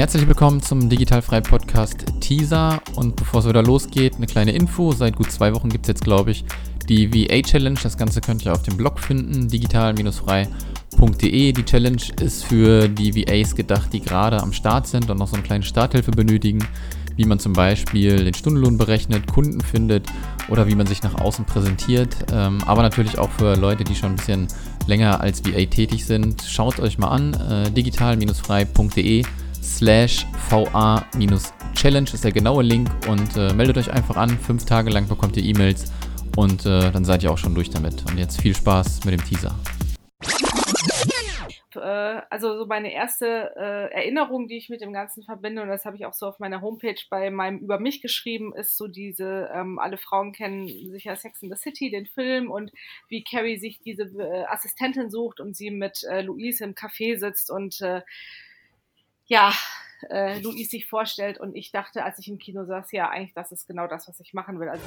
Herzlich willkommen zum Digitalfrei Podcast Teaser. Und bevor es wieder losgeht, eine kleine Info. Seit gut zwei Wochen gibt es jetzt, glaube ich, die VA Challenge. Das Ganze könnt ihr auf dem Blog finden, digital-frei.de. Die Challenge ist für die VAs gedacht, die gerade am Start sind und noch so eine kleine Starthilfe benötigen, wie man zum Beispiel den Stundenlohn berechnet, Kunden findet oder wie man sich nach außen präsentiert. Ähm, aber natürlich auch für Leute, die schon ein bisschen länger als VA tätig sind. Schaut euch mal an, äh, digital-frei.de slash VA-Challenge ist der genaue Link und äh, meldet euch einfach an. Fünf Tage lang bekommt ihr E-Mails und äh, dann seid ihr auch schon durch damit. Und jetzt viel Spaß mit dem Teaser. Äh, also so meine erste äh, Erinnerung, die ich mit dem Ganzen verbinde, und das habe ich auch so auf meiner Homepage bei meinem Über mich geschrieben, ist so diese, ähm, alle Frauen kennen sicher Sex in the City, den Film, und wie Carrie sich diese äh, Assistentin sucht und sie mit äh, Louise im Café sitzt und äh, ja, äh, Louise sich vorstellt. Und ich dachte, als ich im Kino saß, ja, eigentlich, das ist genau das, was ich machen will. Also